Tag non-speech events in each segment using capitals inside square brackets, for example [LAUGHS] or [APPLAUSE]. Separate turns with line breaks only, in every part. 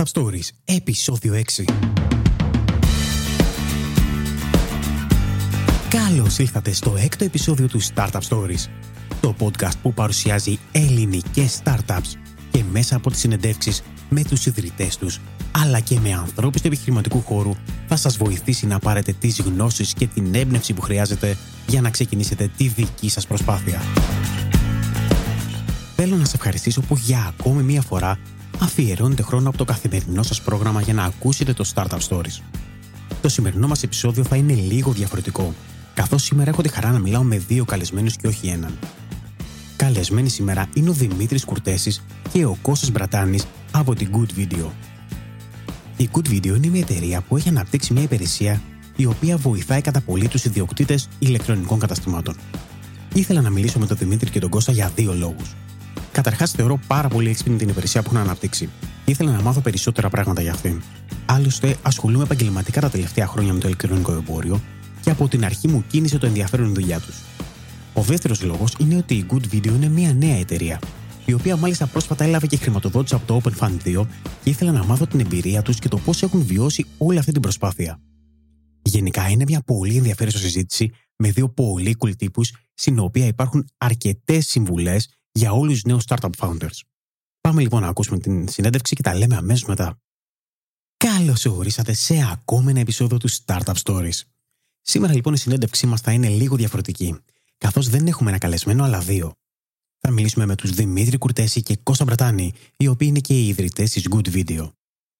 Startup Stories, επεισόδιο 6. Καλώς ήλθατε στο έκτο επεισόδιο του Startup Stories, το podcast που παρουσιάζει ελληνικές startups και μέσα από τις συνεντεύξεις με τους ιδρυτές τους, αλλά και με ανθρώπους του επιχειρηματικού χώρου, θα σας βοηθήσει να πάρετε τις γνώσεις και την έμπνευση που χρειάζεται για να ξεκινήσετε τη δική σας προσπάθεια. Θέλω να σας ευχαριστήσω που για ακόμη μία φορά αφιερώνετε χρόνο από το καθημερινό σας πρόγραμμα για να ακούσετε το Startup Stories. Το σημερινό μας επεισόδιο θα είναι λίγο διαφορετικό, καθώς σήμερα έχω τη χαρά να μιλάω με δύο καλεσμένους και όχι έναν. Καλεσμένοι σήμερα είναι ο Δημήτρης Κουρτέσης και ο Κώστας Μπρατάνης από την Good Video. Η Good Video είναι μια εταιρεία που έχει αναπτύξει μια υπηρεσία η οποία βοηθάει κατά πολύ τους ιδιοκτήτες ηλεκτρονικών καταστημάτων. Ήθελα να μιλήσω με τον Δημήτρη και τον Κώστα για δύο λόγους. Καταρχάς, θεωρώ πάρα πολύ έξυπνη την υπηρεσία που έχουν αναπτύξει. Ήθελα να μάθω περισσότερα πράγματα για αυτήν. Άλλωστε, ασχολούμαι επαγγελματικά τα τελευταία χρόνια με το ηλεκτρονικό εμπόριο και από την αρχή μου κίνησε το ενδιαφέρον η δουλειά τους. Ο δεύτερος λόγος είναι ότι η Good Video είναι μια νέα εταιρεία, η οποία μάλιστα πρόσφατα έλαβε και χρηματοδότηση από το Open Fund 2 και ήθελα να μάθω την εμπειρία τους και το πώς έχουν βιώσει όλη αυτή την προσπάθεια. Γενικά είναι μια πολύ ενδιαφέρουσα συζήτηση με δύο πολύ cool τύπους, στην οποία υπάρχουν αρκετές συμβουλές για όλους τους νέους startup founders. Πάμε λοιπόν να ακούσουμε την συνέντευξη και τα λέμε αμέσως μετά. Καλώς ορίσατε σε ακόμα ένα επεισόδιο του Startup Stories. Σήμερα λοιπόν η συνέντευξή μας θα είναι λίγο διαφορετική, καθώς δεν έχουμε ένα καλεσμένο αλλά δύο. Θα μιλήσουμε με τους Δημήτρη Κουρτέση και Κώστα Μπρατάνη, οι οποίοι είναι και οι ιδρυτές της Good Video.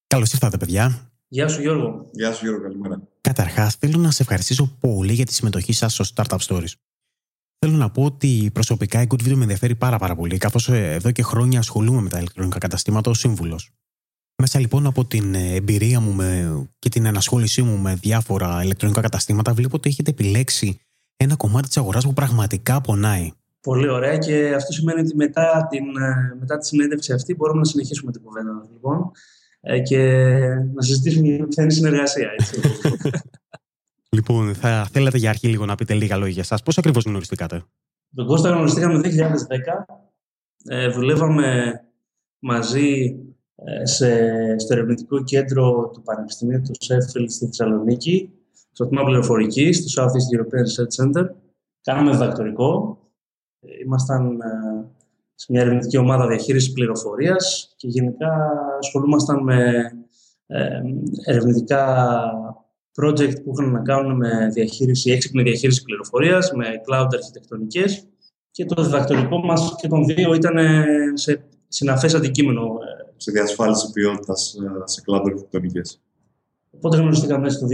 Καλώς ήρθατε, παιδιά.
Γεια σου Γιώργο.
Γεια σου Γιώργο, καλημέρα.
Καταρχάς, θέλω να σε ευχαριστήσω πολύ για τη συμμετοχή σας στο Startup Stories. Θέλω να πω ότι προσωπικά η Good Video με ενδιαφέρει πάρα, πάρα πολύ, καθώς ε, εδώ και χρόνια ασχολούμαι με τα ηλεκτρονικά καταστήματα ως σύμβουλος. Μέσα λοιπόν από την ε, εμπειρία μου με, και την ενασχόλησή μου με διάφορα ηλεκτρονικά καταστήματα, βλέπω ότι έχετε επιλέξει ένα κομμάτι της αγοράς που πραγματικά πονάει.
Πολύ ωραία και αυτό σημαίνει ότι μετά, την, ε, μετά τη συνέντευξη αυτή μπορούμε να συνεχίσουμε την κουβέντα. Λοιπόν ε, και να συζητήσουμε για ποια είναι η συνεργασία. Έτσι. [LAUGHS]
λοιπόν, θα θέλατε για αρχή λίγο να πείτε λίγα λόγια για εσάς. Πώς ακριβώς γνωριστήκατε;
Τον Κώστα γνωριστήκαμε το 2010. Ε, δουλεύαμε μαζί ε, σε, στο ερευνητικό κέντρο του Πανεπιστημίου του Σέφιλ στη Θεσσαλονίκη, στο τμήμα πληροφορικής, στο Southeast European Research Center. Κάναμε διδακτορικό. Ε, ήμασταν σε μια ερευνητική ομάδα διαχείρισης πληροφορίας και γενικά ασχολούμασταν με ε, ερευνητικά project που είχαν να κάνουν με διαχείριση, έξυπνη διαχείριση πληροφορίας, με cloud αρχιτεκτονικές και το διδακτορικό μας και των δύο ήταν σε συναφές αντικείμενο.
Ε. Σε διασφάλιση ποιότητας ε, σε cloud αρχιτεκτονικές.
Οπότε γνωριστήκαμε μέσα το 2010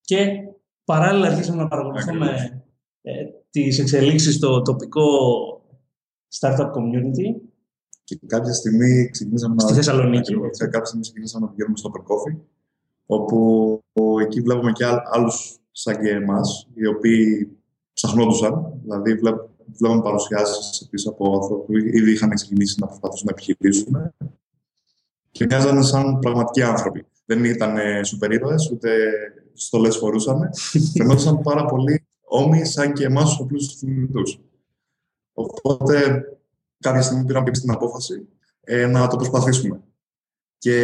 και παράλληλα αρχίσαμε να παρακολουθούμε ε, τις εξελίξεις στο τοπικό startup community.
Και κάποια στιγμή ξεκινήσαμε
Στη Θεσσαλονίκη.
Να... Κάποια στιγμή ξεκινήσαμε να πηγαίνουμε στο Open Coffee, όπου εκεί βλέπουμε και άλλους σαν και εμάς, οι οποίοι ψαχνόντουσαν. Δηλαδή, βλέπαμε παρουσιάσεις επίσης από ανθρώπου που ήδη είχαν ξεκινήσει να προσπαθήσουν να επιχειρήσουν. Και μοιάζανε σαν πραγματικοί άνθρωποι. Δεν ήταν σούπερ ήρωες, ούτε στολές φορούσαν. [LAUGHS] Φαινόταν πάρα πολύ όμοιοι σαν και εμάς του απλούς του Οπότε κάποια στιγμή πήραμε την απόφαση ε, να το προσπαθήσουμε. Και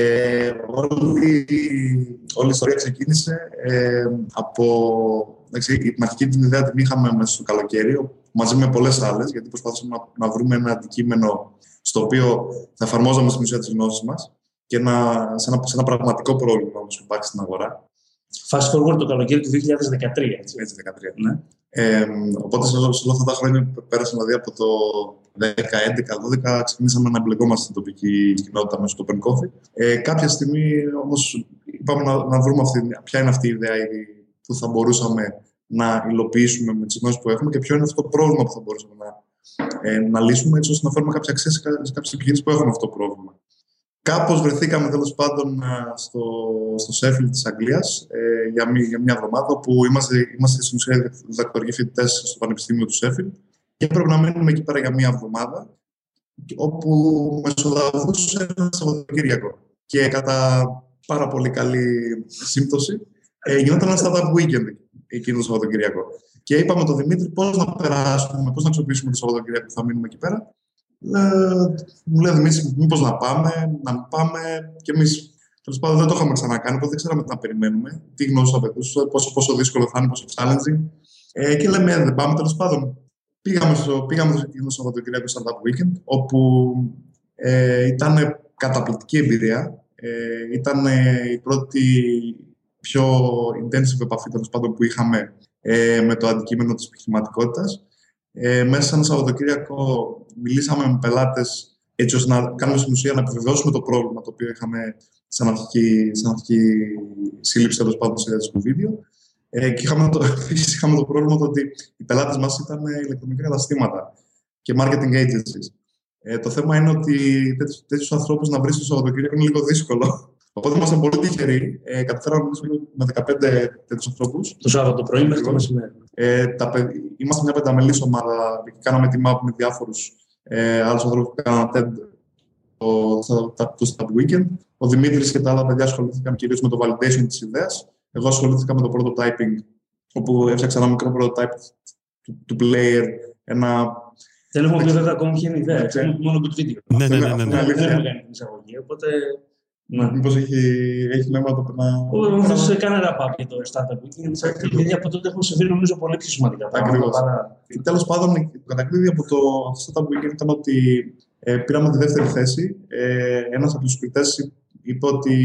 όλη, όλη η ιστορία ξεκίνησε ε, από... Εντάξει, την αρχική την ιδέα την είχαμε μέσα στο καλοκαίρι, μαζί με πολλές άλλες, γιατί προσπαθήσαμε να, να, βρούμε ένα αντικείμενο στο οποίο θα εφαρμόζαμε στην ουσία τις γνώσεις μας και να, σε, ένα, σε ένα πραγματικό πρόβλημα που υπάρχει στην αγορά.
Fast forward το καλοκαίρι του 2013. Έτσι,
έτσι 2013. Ναι. Ε, οπότε σε όλα αυτά τα χρόνια που πέρασαν, δηλαδή από το 10, 11, 12, ξεκινήσαμε να εμπλεκόμαστε στην τοπική κοινότητα μέσω του Open Coffee. Ε, κάποια στιγμή όμως είπαμε να, να βρούμε αυτή, ποια είναι αυτή η ιδέα που θα μπορούσαμε να υλοποιήσουμε με τις γνώσεις που έχουμε και ποιο είναι αυτό το πρόβλημα που θα μπορούσαμε να, ε, να λύσουμε, έτσι ώστε να φέρουμε κάποια αξία σε κάποιες επιχειρήσεις που έχουν αυτό το πρόβλημα. Κάπως βρεθήκαμε τέλος πάντων στο, στο Σέφιλ της Αγγλίας ε, για, μια, για μια εβδομάδα, όπου είμαστε, είμαστε στην ουσία διδακτορικοί φοιτητές στο Πανεπιστήμιο του Σέφιλ και έπρεπε να μείνουμε εκεί πέρα για μια εβδομάδα, όπου μεσοδαβούσε ένα Σαββατοκύριακο. Και κατά πάρα πολύ καλή σύμπτωση, ε, γινόταν ένα startup weekend εκείνο το Σαββατοκύριακο. Και είπαμε τον Δημήτρη πώς να περάσουμε, πώς να αξιοποιήσουμε το Σαββατοκύριακο που θα μείνουμε εκεί πέρα Ε, μου λέει Δημήτρης, μήπως να πάμε, να μην πάμε. Και εμείς τέλος πάντων δεν το είχαμε ξανακάνει, οπότε δεν ξέραμε τι να περιμένουμε, τι γνώση θα απαιτούσε, πόσο, πόσο δύσκολο θα είναι, πόσο challenging. Ε, και λέμε, «Ε, δεν πάμε τέλος πάντων. Πήγαμε στο, πήγαμε στο Σαββατοκύριακο Startup Weekend, όπου ε, ήταν καταπληκτική εμπειρία. Ε, ήταν ε, η πρώτη πιο intensive επαφή τέλος πάντων που είχαμε ε, με το αντικείμενο της επιχειρηματικότητας. Ε, μέσα σε ένα Σαββατοκύριακο μιλήσαμε με πελάτες έτσι ώστε να κάνουμε στην ουσία να επιβεβαιώσουμε το πρόβλημα το οποίο είχαμε σαν αρχική, σαν αρχική σύλληψη τέλος πάντων σε το βίντεο. Ε, και είχαμε το, είχαμε το πρόβλημα ότι οι πελάτες μας ήταν ηλεκτρονικά καταστήματα και marketing agencies. Ε, το θέμα είναι ότι τέτοιους ανθρώπους να βρεις στο Σαββατοκύριακο είναι λίγο δύσκολο. Οπότε ήμασταν πολύ τυχεροί. Ε, καταφέραμε να μιλήσουμε με 15 τέτοιους ανθρώπους.
Το Σάββατο πρωί μέχρι το μεσημέρι.
Ε, τα, είμαστε μια πενταμελής ομάδα και κάναμε τη map με διάφορους ε, άλλους ανθρώπους που κάναν TED το, το, το, το Weekend. Ο Δημήτρης και τα άλλα παιδιά ασχολήθηκαν κυρίως με το validation της ιδέας. Εγώ ασχολήθηκα με το prototyping, όπου έφτιαξα ένα μικρό prototype του, του player, ένα
δεν έχουμε πει βέβαια ακόμα ποια είναι η ιδέα. Έχουμε μόνο το βίντεο.
Ναι, ναι, ναι. ναι, ναι.
Δεν έχουμε κάνει την εισαγωγή, οπότε
ναι. Μήπως έχει, έχει νόημα το να.
Δεν σε κάνει ένα για το startup. Γιατί από τότε έχουν συμβεί νομίζω πολύ πιο σημαντικά
πράγματα. Παρά... Τέλος πάντων, το κατακλείδι από το startup weekend ήταν ότι ε, πήραμε τη δεύτερη θέση. Ε, Ένας από τους κριτές είπε ότι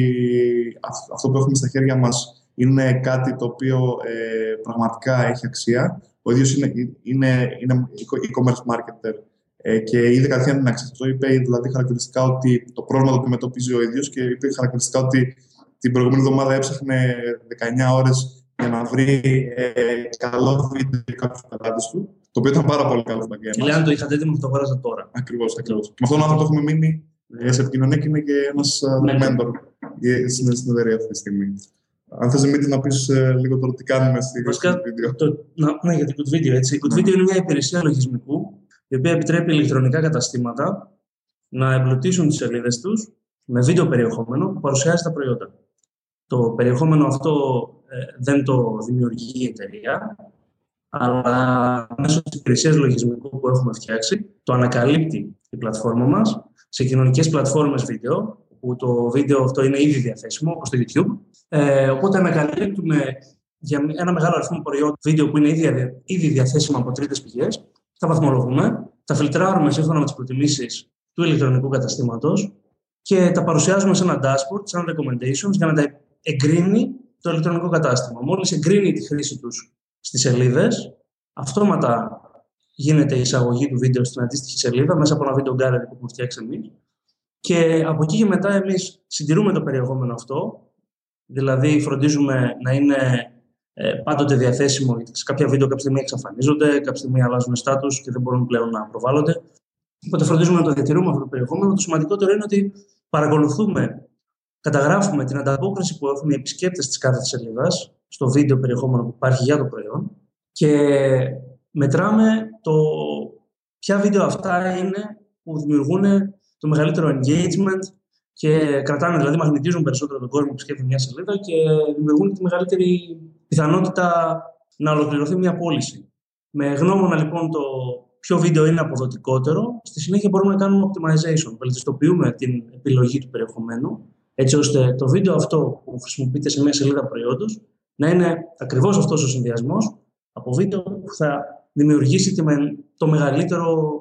αυτό που έχουμε στα χέρια μας είναι κάτι το οποίο ε, πραγματικά έχει αξία. Ο ίδιος είναι, είναι, είναι e-commerce marketer ε, και είδε κατευθείαν την αξία. Αυτό είπε δηλαδή χαρακτηριστικά ότι το πρόβλημα το αντιμετωπίζει ο ίδιος και είπε χαρακτηριστικά ότι την προηγούμενη εβδομάδα έψαχνε 19 ώρες για να βρει ε, καλό βίντεο για κάποιου πελάτε του. Το οποίο ήταν πάρα πολύ καλό
επαγγέλμα. Και λέει, αν το είχατε έτοιμο, θα το αγόραζα τώρα.
Ακριβώς. Με αυτόν τον άνθρωπο έχουμε μείνει ε, σε επικοινωνία και είναι και ένας ναι, ναι. mentor στην εταιρεία αυτή τη στιγμή. Αν θες Δημήτρη να πεις ε, λίγο τώρα τι κάνουμε στη Βασικά, βίντεο.
Το, να, ναι, για την Good Video. Έτσι. Η Good Video είναι μια υπηρεσία λογισμικού η οποία επιτρέπει ηλεκτρονικά καταστήματα να εμπλουτίσουν τις σελίδες τους με βίντεο περιεχόμενο που παρουσιάζει τα προϊόντα. Το περιεχόμενο αυτό ε, δεν το δημιουργεί η εταιρεία, αλλά μέσω της υπηρεσίας λογισμικού που έχουμε φτιάξει, το ανακαλύπτει η πλατφόρμα μας σε κοινωνικές πλατφόρμες βίντεο, που το βίντεο αυτό είναι ήδη διαθέσιμο, όπως το YouTube. Ε, οπότε ανακαλύπτουμε για ένα μεγάλο αριθμό προϊόντων βίντεο που είναι ήδη, ήδη διαθέσιμα από τρίτες πηγές τα βαθμολογούμε, τα φιλτράρουμε σύμφωνα με τις προτιμήσεις του ηλεκτρονικού καταστήματος και τα παρουσιάζουμε σε ένα dashboard, σαν recommendations, για να τα εγκρίνει το ηλεκτρονικό κατάστημα. Μόλις εγκρίνει τη χρήση τους στις σελίδες, αυτόματα γίνεται η εισαγωγή του βίντεο στην αντίστοιχη σελίδα μέσα από ένα βίντεο gallery που έχουμε φτιάξει εμείς. Και από εκεί και μετά εμείς συντηρούμε το περιεχόμενο αυτό, δηλαδή φροντίζουμε να είναι ε, πάντοτε διαθέσιμο. Γιατί σε κάποια βίντεο κάποια στιγμή εξαφανίζονται, κάποια στιγμή αλλάζουν στάτου και δεν μπορούν πλέον να προβάλλονται. Οπότε φροντίζουμε να το διατηρούμε αυτό το περιεχόμενο. Το σημαντικότερο είναι ότι παρακολουθούμε, καταγράφουμε την ανταπόκριση που έχουν οι επισκέπτες της κάθε σελίδας στο βίντεο περιεχόμενο που υπάρχει για το προϊόν και μετράμε το ποια βίντεο αυτά είναι που δημιουργούν το μεγαλύτερο engagement και κρατάνε, δηλαδή μαγνητίζουν περισσότερο τον κόσμο που επισκέπτεται μια σελίδα και δημιουργούν τη μεγαλύτερη πιθανότητα να ολοκληρωθεί μια πώληση. Με γνώμονα λοιπόν το ποιο βίντεο είναι αποδοτικότερο, στη συνέχεια μπορούμε να κάνουμε optimization. Βελτιστοποιούμε την επιλογή του περιεχομένου, έτσι ώστε το βίντεο αυτό που χρησιμοποιείται σε μια σελίδα προϊόντος να είναι ακριβώς αυτός ο συνδυασμός από βίντεο που θα δημιουργήσει το μεγαλύτερο ε,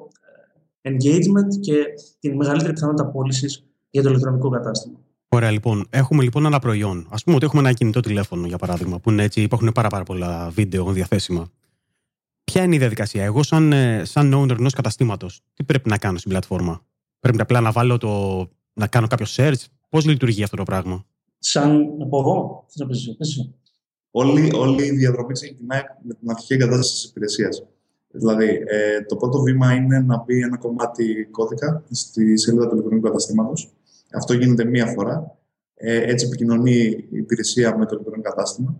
engagement και την μεγαλύτερη πιθανότητα πώλησης για το ηλεκτρονικό κατάστημα.
Ωραία, λοιπόν. Έχουμε λοιπόν ένα προϊόν. Α πούμε ότι έχουμε ένα κινητό τηλέφωνο, για παράδειγμα, που είναι έτσι, υπάρχουν πάρα, πάρα πολλά βίντεο διαθέσιμα. Ποια είναι η διαδικασία, Εγώ, σαν, ε, σαν owner ενός καταστήματος, τι πρέπει να κάνω στην πλατφόρμα; Πρέπει απλά να βάλω το. να κάνω κάποιο search; Πώς λειτουργεί αυτό το πράγμα;
Σαν να πω εγώ, θα πεις
όλη, όλη η διαδρομή ξεκινάει με την αρχική εγκατάσταση της υπηρεσίας. Δηλαδή, ε, το πρώτο βήμα είναι να μπει ένα κομμάτι κώδικα στη σελίδα του ηλεκτρονικού καταστήματος αυτό γίνεται μία φορά. Ε, έτσι επικοινωνεί η υπηρεσία με το ηλεκτρονικό κατάστημα.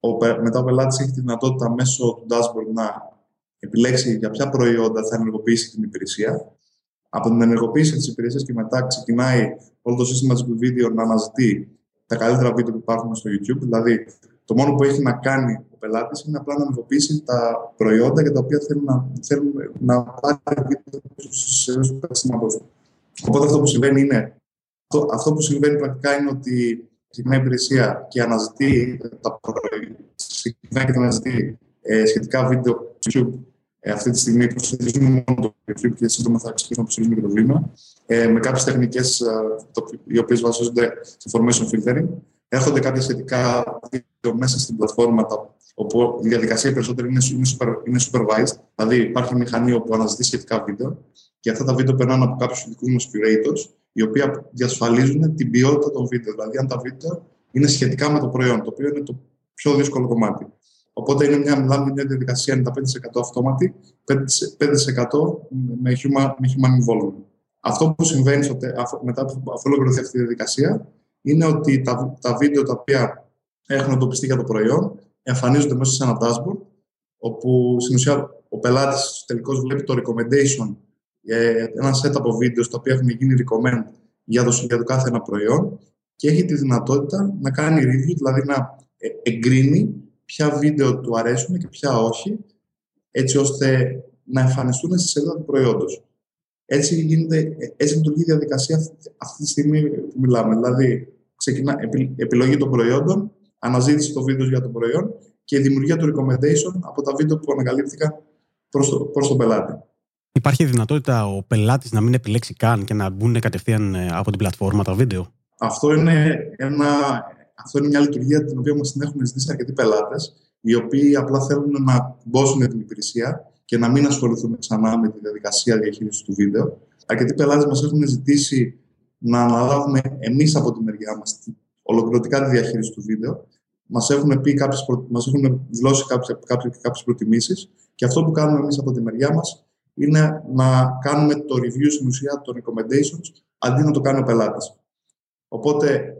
Ο, μετά ο πελάτης έχει τη δυνατότητα μέσω του dashboard να επιλέξει για ποια προϊόντα θα ενεργοποιήσει την υπηρεσία. Από την ενεργοποίηση της υπηρεσίας και μετά ξεκινάει όλο το σύστημα της βίντεο να αναζητεί τα καλύτερα βίντεο που υπάρχουν στο YouTube. Δηλαδή, Το μόνο που έχει να κάνει ο πελάτη είναι απλά να ενεργοποιήσει τα προϊόντα για τα οποία θέλουν να, θέλουν να πάρει βίντεο του καταστήματο του. Οπότε αυτό που συμβαίνει είναι. Αυτό, αυτό που συμβαίνει πρακτικά είναι ότι η υπηρεσία και αναζητεί τα προϊόντα και αναζητεί ε, σχετικά βίντεο στο YouTube. Ε, αυτή τη στιγμή προσθέτουμε μόνο το YouTube και σύντομα θα αρχίσουμε να προσθέτουμε και το βήμα. Ε, με κάποιες τεχνικές ε, οι οποίες βασίζονται σε formation filtering. Έρχονται κάποια σχετικά βίντεο μέσα στην πλατφόρμα, όπου η διαδικασία περισσότερο είναι, είναι, super, είναι supervised. Δηλαδή, υπάρχει μηχανή όπου αναζητεί σχετικά βίντεο και αυτά τα βίντεο περνάνε από κάποιους ειδικού μας curators, οι οποίοι διασφαλίζουν την ποιότητα των βίντεο. Δηλαδή, αν τα βίντεο είναι σχετικά με το προϊόν, το οποίο είναι το πιο δύσκολο κομμάτι. Οπότε είναι μια, μιλάμε μια διαδικασία 95% αυτόματη, 5%, 5 με, human, με human involvement. Αυτό που συμβαίνει στο, μετά από ολοκληρωθεί αυτή η διαδικασία είναι ότι τα, τα βίντεο τα οποία έχουν εντοπιστεί για το προϊόν εμφανίζονται μέσα σε ένα dashboard, όπου στην ουσία ο πελάτης τελικώς βλέπει το recommendation, ε, ένα set από βίντεος τα οποία έχουν γίνει recommend για το, για το κάθε ένα προϊόν και έχει τη δυνατότητα να κάνει review, δηλαδή να ε, εγκρίνει ποια βίντεο του αρέσουν και ποια όχι, έτσι ώστε να εμφανιστούν στη σελίδα του προϊόντος. Έτσι, γίνεται, έτσι λειτουργεί η διαδικασία αυτή τη στιγμή που μιλάμε. Δηλαδή, ξεκινά επιλογή των προϊόντων, αναζήτηση των βίντεο για το προϊόν και η δημιουργία του recommendation από τα βίντεο που ανακαλύφθηκαν προς, το, προς τον πελάτη.
Υπάρχει δυνατότητα ο πελάτης να μην επιλέξει καν και να μπουν κατευθείαν ε, από την πλατφόρμα τα βίντεο;
Αυτό είναι, ένα, αυτό είναι μια λειτουργία την οποία μας την έχουν ζητήσει αρκετοί πελάτες, οι οποίοι απλά θέλουν να μπώσουν την υπηρεσία και να μην ασχοληθούν ξανά με τη διαδικασία διαχείρισης του βίντεο. Αρκετοί πελάτες μας έχουν ζητήσει να αναλάβουμε εμείς από τη μεριά μας ολοκληρωτικά τη διαχείριση του βίντεο. Μας έχουν, πει κάποιες, μας έχουν δηλώσει κάποιες προτιμήσεις και αυτό που κάνουμε εμείς από τη μεριά μας είναι να κάνουμε το review στην ουσία των recommendations αντί να το κάνει ο πελάτης. Οπότε,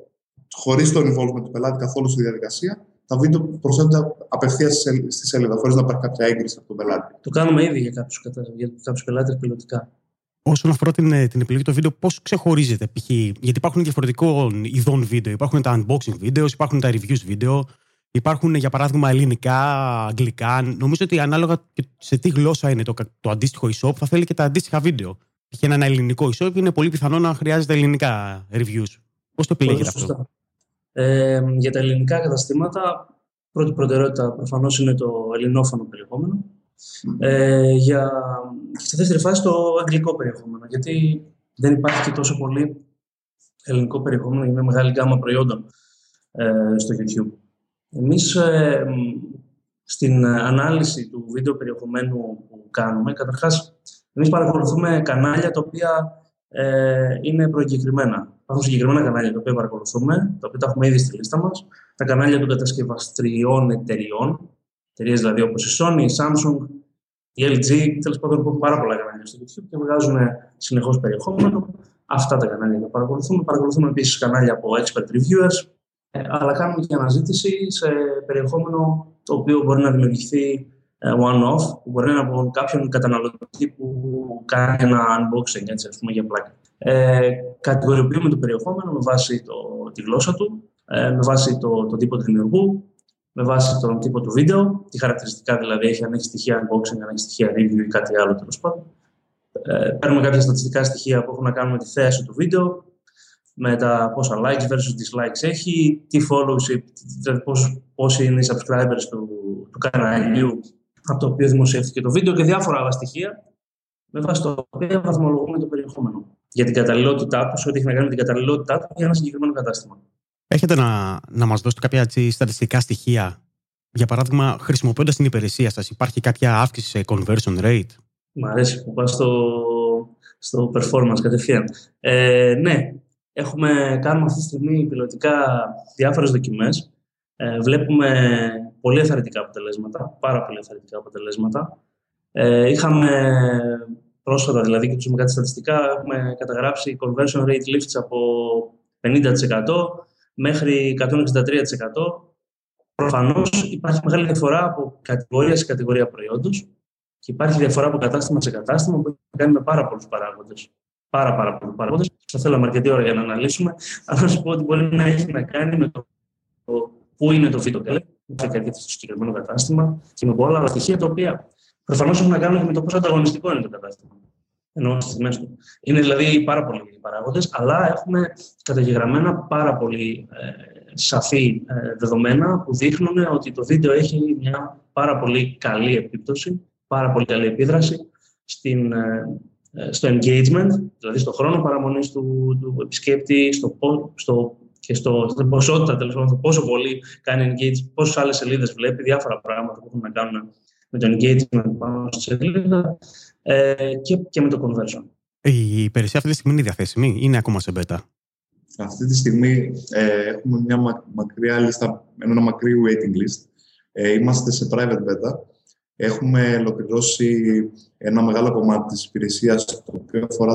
χωρίς το involvement του πελάτη καθόλου στη διαδικασία, τα βίντεο προσθέτονται απευθείας στη σελίδα, χωρίς να υπάρχει κάποια έγκριση από τον πελάτη.
Το κάνουμε ήδη για κάποιους πελάτες πιλωτικά.
Όσον αφορά την, ε, την επιλογή του βίντεο, πώς ξεχωρίζεται, π.χ. Γιατί υπάρχουν διαφορετικών ειδών βίντεο. Υπάρχουν τα unboxing βίντεος, υπάρχουν τα reviews βίντεο, υπάρχουν για παράδειγμα ελληνικά, αγγλικά. Νομίζω ότι ανάλογα σε τι γλώσσα είναι το, το αντίστοιχο e-shop, θα θέλει και τα αντίστοιχα βίντεο. Π.χ. ένα ελληνικό e-shop είναι πολύ πιθανό να χρειάζεται ελληνικά reviews. Πώς το επιλέγετε αυτό;
Ε, για τα ελληνικά καταστήματα, πρώτη προτεραιότητα προφανώς είναι το ελληνόφωνο περιεχόμενο. Ε, για, και στη δεύτερη φάση το αγγλικό περιεχόμενο, γιατί δεν υπάρχει και τόσο πολύ ελληνικό περιεχόμενο για μια μεγάλη γκάμα προϊόντων ε, στο YouTube. Εμείς ε, στην ανάλυση του βίντεο περιεχομένου που κάνουμε, καταρχάς, εμείς παρακολουθούμε κανάλια τα οποία ε, είναι προεγκεκριμένα. Υπάρχουν συγκεκριμένα κανάλια τα οποία παρακολουθούμε, τα οποία τα έχουμε ήδη στη λίστα μας. Τα κανάλια των κατασκευαστριών εταιριών, εταιρείες δηλαδή όπως η Sony, η Samsung, η LG, τέλος πάντων που έχουν πάρα πολλά κανάλια στο YouTube και βγάζουν συνεχώς περιεχόμενο. Αυτά τα κανάλια τα παρακολουθούμε. Παρακολουθούμε επίσης κανάλια από expert reviewers, ε, αλλά κάνουμε και αναζήτηση σε περιεχόμενο το οποίο μπορεί να δημιουργηθεί ε, one-off, που μπορεί να είναι από κάποιον καταναλωτή που κάνει ένα unboxing, έτσι, ας πούμε, για πλάκα. Ε, κατηγοριοποιούμε το περιεχόμενο με βάση το, τη γλώσσα του, ε, με βάση το, το τύπο του δημιουργού, με βάση τον τύπο του βίντεο, τι χαρακτηριστικά δηλαδή έχει, αν έχει στοιχεία unboxing, αν έχει στοιχεία review ή κάτι άλλο τέλος πάντων. Ε, παίρνουμε κάποια στατιστικά στοιχεία που έχουν να κάνουν με τη θέση του βίντεο, με τα πόσα likes versus dislikes έχει, τι followership, δηλαδή πόσοι είναι οι subscribers του, του καναλιού από το οποίο δημοσιεύτηκε το βίντεο και διάφορα άλλα στοιχεία με βάση το οποίο βαθμολογούμε το περιεχόμενο για την καταλληλότητά τους, ό,τι έχει να κάνει με την καταλληλότητά τους για ένα συγκεκριμένο κατάστημα.
Έχετε να, να μας δώσετε κάποια έτσι, στατιστικά στοιχεία; Για παράδειγμα, χρησιμοποιώντας την υπηρεσία σας, υπάρχει κάποια αύξηση σε conversion rate;
Μ' αρέσει που πας στο, στο performance κατευθείαν. Ε, ναι, έχουμε, κάνουμε αυτή τη στιγμή πιλωτικά διάφορες δοκιμές. Ε, βλέπουμε πολύ εθαρρυντικά αποτελέσματα, πάρα πολύ εθαρρυντικά αποτελέσματα. Ε, είχαμε πρόσφατα, δηλαδή, και τους κάτι στατιστικά, έχουμε καταγράψει conversion rate lifts από 50% μέχρι 163%. Προφανώς υπάρχει μεγάλη διαφορά από κατηγορία σε κατηγορία προϊόντος και υπάρχει διαφορά από κατάστημα σε κατάστημα που έχει να κάνει με πάρα πολλούς παράγοντες. Πάρα, πάρα πολλούς παράγοντες. Θα θέλαμε αρκετή ώρα για να αναλύσουμε, αλλά να σου πω ότι μπορεί να έχει να κάνει με το πού είναι το βίντεο έρχεται στο συγκεκριμένο κατάστημα και με πολλά άλλα στοιχεία τα οποία προφανώς έχουν να κάνουν και με το πόσο ανταγωνιστικό είναι το κατάστημα. Ενώ στις τιμές του. Είναι δηλαδή πάρα πολλοί παράγοντες, αλλά έχουμε καταγεγραμμένα πάρα πολύ ε, σαφή ε, δεδομένα που δείχνουν ότι το βίντεο έχει μια πάρα πολύ καλή επίπτωση, πάρα πολύ καλή επίδραση στην, ε, ε, στο engagement, δηλαδή στο χρόνο παραμονής του, του επισκέπτη, στο, στο, και στο, στην ποσότητα, τέλος πάντων, πόσο πολύ κάνει engage, πόσες άλλες σελίδες βλέπει, διάφορα πράγματα που έχουν να κάνουν με το engagement πάνω στη σελίδα ε, και, και με το conversion.
Η υπηρεσία αυτή τη στιγμή είναι διαθέσιμη, είναι ακόμα σε beta;
Αυτή τη στιγμή ε, έχουμε μια μακριά λίστα, ένα μακρύ waiting list. Ε, είμαστε σε private beta. Έχουμε ολοκληρώσει ένα μεγάλο κομμάτι της υπηρεσίας το οποίο αφορά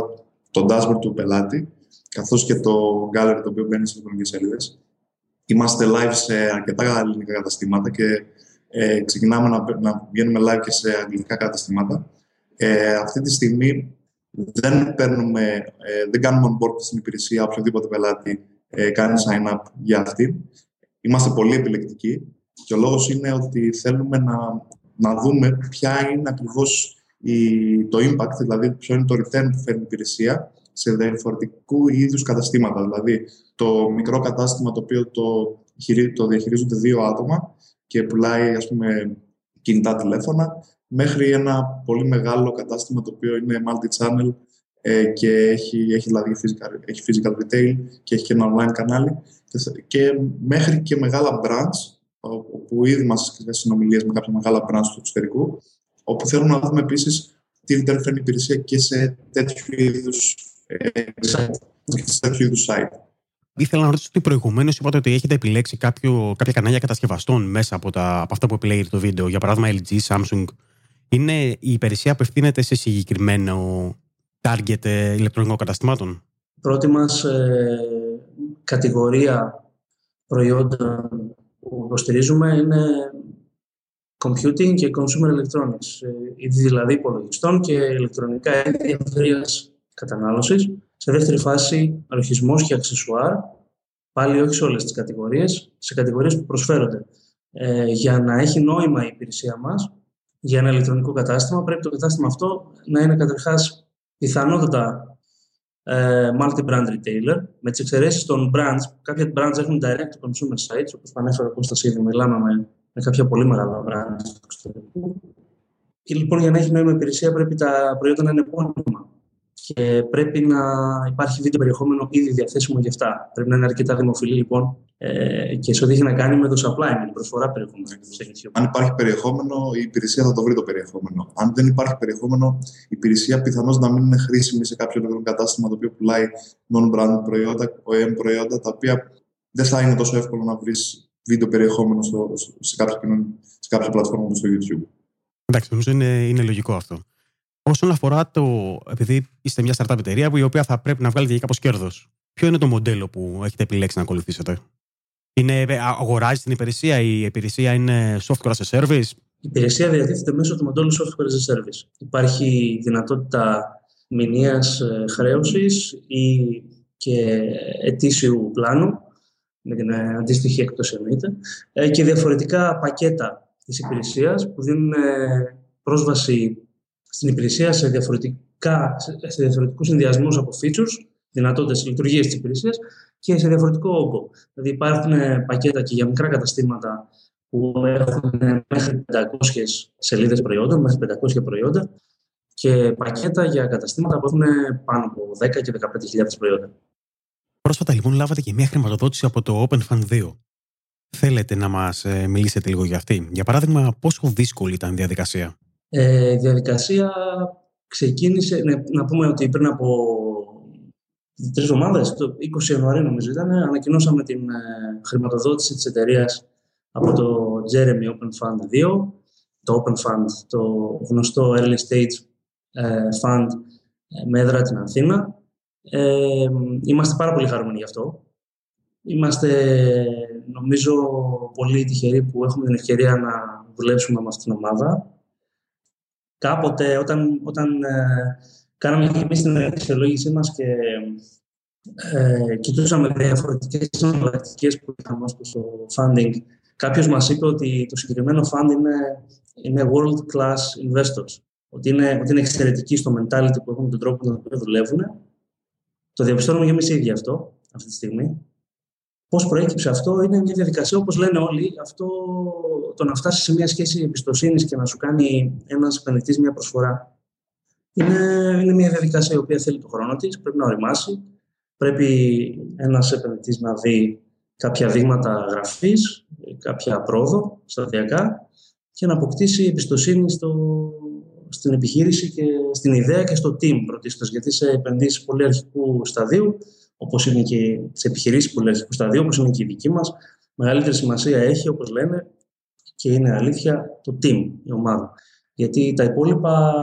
το dashboard του πελάτη καθώς και το gallery το οποίο μπαίνει σε ηλεκτρονικές σελίδες. Είμαστε live σε αρκετά ελληνικά καταστήματα και ε, ξεκινάμε να, να βγαίνουμε live και σε αγγλικά καταστήματα. Ε, αυτή τη στιγμή δεν, παίρνουμε, ε, δεν κάνουμε on board στην υπηρεσία οποιοδήποτε πελάτη ε, κάνει sign-up για αυτή. Είμαστε πολύ επιλεκτικοί και ο λόγος είναι ότι θέλουμε να, να δούμε ποια είναι ακριβώς το impact, δηλαδή ποιο είναι το return που φέρνει η υπηρεσία σε διαφορετικού είδους καταστήματα. Δηλαδή, το μικρό κατάστημα το οποίο το, το διαχειρίζονται δύο άτομα και πουλάει, ας πούμε, κινητά τηλέφωνα, μέχρι ένα πολύ μεγάλο κατάστημα το οποίο είναι multi-channel ε, και έχει, έχει, δηλαδή physical, έχει physical retail και έχει και ένα online κανάλι και, μέχρι και μεγάλα brands όπου ήδη μας έχουμε συνομιλίες με κάποια μεγάλα brands του εξωτερικού όπου θέλουν να δούμε επίσης τι return φέρνει υπηρεσία και σε τέτοιου είδους ε, σε τέτοιου είδους site.
Ήθελα να ρωτήσω ότι προηγουμένως είπατε ότι έχετε επιλέξει κάποιο, κάποια κανάλια κατασκευαστών μέσα από, τα, από αυτά που επιλέγετε το βίντεο. Για παράδειγμα, LG, Samsung, είναι η υπηρεσία απευθύνεται σε συγκεκριμένο target ε, ηλεκτρονικών καταστημάτων;
Πρώτη μας ε, κατηγορία προϊόντων που υποστηρίζουμε είναι computing και consumer electronics, ε, δηλαδή υπολογιστών και ηλεκτρονικά έργα ευρείας κατανάλωσης. Σε δεύτερη φάση, αλογισμός και αξεσουάρ, πάλι όχι σε όλες τις κατηγορίες, σε κατηγορίες που προσφέρονται. Ε, για να έχει νόημα η υπηρεσία μας, για ένα ηλεκτρονικό κατάστημα, πρέπει το κατάστημα αυτό να είναι καταρχάς πιθανότατα ε, multi-brand retailer, με τις εξαιρέσεις των brands. Κάποια brands έχουν direct consumer sites, όπως πανέφερα ο Κώστας ήδη, μιλάμε με, με κάποια πολύ μεγάλα brands του εξωτερικού. Και λοιπόν, για να έχει νόημα υπηρεσία, πρέπει τα προϊόντα να είναι επώνυμα και πρέπει να υπάρχει βίντεο περιεχόμενο ήδη διαθέσιμο για αυτά. Πρέπει να είναι αρκετά δημοφιλή λοιπόν ε, και σε ό,τι έχει να κάνει με το supply, με την προσφορά περιεχόμενο
Αν υπάρχει περιεχόμενο, η υπηρεσία θα το βρει το περιεχόμενο. Αν δεν υπάρχει περιεχόμενο, η υπηρεσία πιθανώς να μην είναι χρήσιμη σε κάποιο ηλεκτρονικό κατάστημα το οποίο πουλάει non-brand προϊόντα, OEM προϊόντα, τα οποία δεν θα είναι τόσο εύκολο να βρεις βίντεο περιεχόμενο στο, σε, κάποια, σε κάποια πλατφόρμα όπως το YouTube.
Εντάξει, νομίζω είναι, είναι λογικό αυτό. Όσον αφορά το. Επειδή είστε μια startup εταιρεία η οποία θα πρέπει να βγάλετε και κάπως κέρδος, ποιο είναι το μοντέλο που έχετε επιλέξει να ακολουθήσετε; Είναι, ε, αγοράζει την υπηρεσία, η υπηρεσία είναι software as a service;
Η υπηρεσία διατίθεται μέσω του μοντέλου software as a service. Υπάρχει δυνατότητα μηνίας ε, χρέωσης ή και ετήσιου πλάνου, με την ε, αντίστοιχη έκπτωση εννοείται, και διαφορετικά πακέτα της υπηρεσίας που δίνουν πρόσβαση στην υπηρεσία σε, διαφορετικά, σε διαφορετικούς συνδυασμούς από features, δυνατότητες λειτουργίες της υπηρεσίας και σε διαφορετικό όγκο. Δηλαδή υπάρχουν ε, πακέτα και για μικρά καταστήματα που έχουν μέχρι 500 σελίδες προϊόντων, μέχρι 500 προϊόντα και πακέτα για καταστήματα που έχουν πάνω από 10 και 15.000 προϊόντα.
Πρόσφατα λοιπόν λάβατε και μια χρηματοδότηση από το Open Fund 2. Θέλετε να μας ε, μιλήσετε λίγο για αυτή; Για παράδειγμα, πόσο δύσκολη ήταν η διαδικασία;
Ε, διαδικασία ξεκίνησε, ναι, να πούμε ότι πριν από τρεις εβδομάδες, το 20 Ιανουαρίου νομίζω ήταν, ανακοινώσαμε την ε, χρηματοδότηση της εταιρείας από το Jeremy Open Fund 2, το Open Fund, το γνωστό Early Stage ε, Fund ε, με έδρα την Αθήνα. Ε, είμαστε πάρα πολύ χαρούμενοι γι' αυτό. Είμαστε, νομίζω, πολύ τυχεροί που έχουμε την ευκαιρία να δουλέψουμε με αυτήν την ομάδα κάποτε όταν, όταν ε, κάναμε και εμείς την αξιολόγησή μας και ε, κοιτούσαμε διαφορετικές συναλλακτικές που είχαμε ως το funding κάποιος μας είπε ότι το συγκεκριμένο fund είναι, είναι world class investors. Ότι είναι, ότι είναι εξαιρετικοί στο mentality που έχουν τον τρόπο με τον οποίο δουλεύουν. Το διαπιστώνουμε και εμείς ίδιοι αυτό αυτή τη στιγμή. Πώς προέκυψε αυτό, είναι μια διαδικασία, όπως λένε όλοι, αυτό το να φτάσει σε μια σχέση εμπιστοσύνης και να σου κάνει ένας επενδυτής μια προσφορά. Είναι, είναι μια διαδικασία η οποία θέλει το χρόνο της, πρέπει να οριμάσει. Πρέπει ένας επενδυτής να δει κάποια δείγματα γραφής, κάποια πρόοδο σταδιακά και να αποκτήσει εμπιστοσύνη στο, στην επιχείρηση και στην ιδέα και στο team πρωτίστως, γιατί σε επενδύσεις πολύ αρχικού σταδίου, όπως είναι και σε επιχειρήσεις πολύ αρχικού σταδίου, όπως είναι και η δική μας, μεγαλύτερη σημασία έχει, όπως λένε, και είναι αλήθεια, το team, η ομάδα. Γιατί τα υπόλοιπα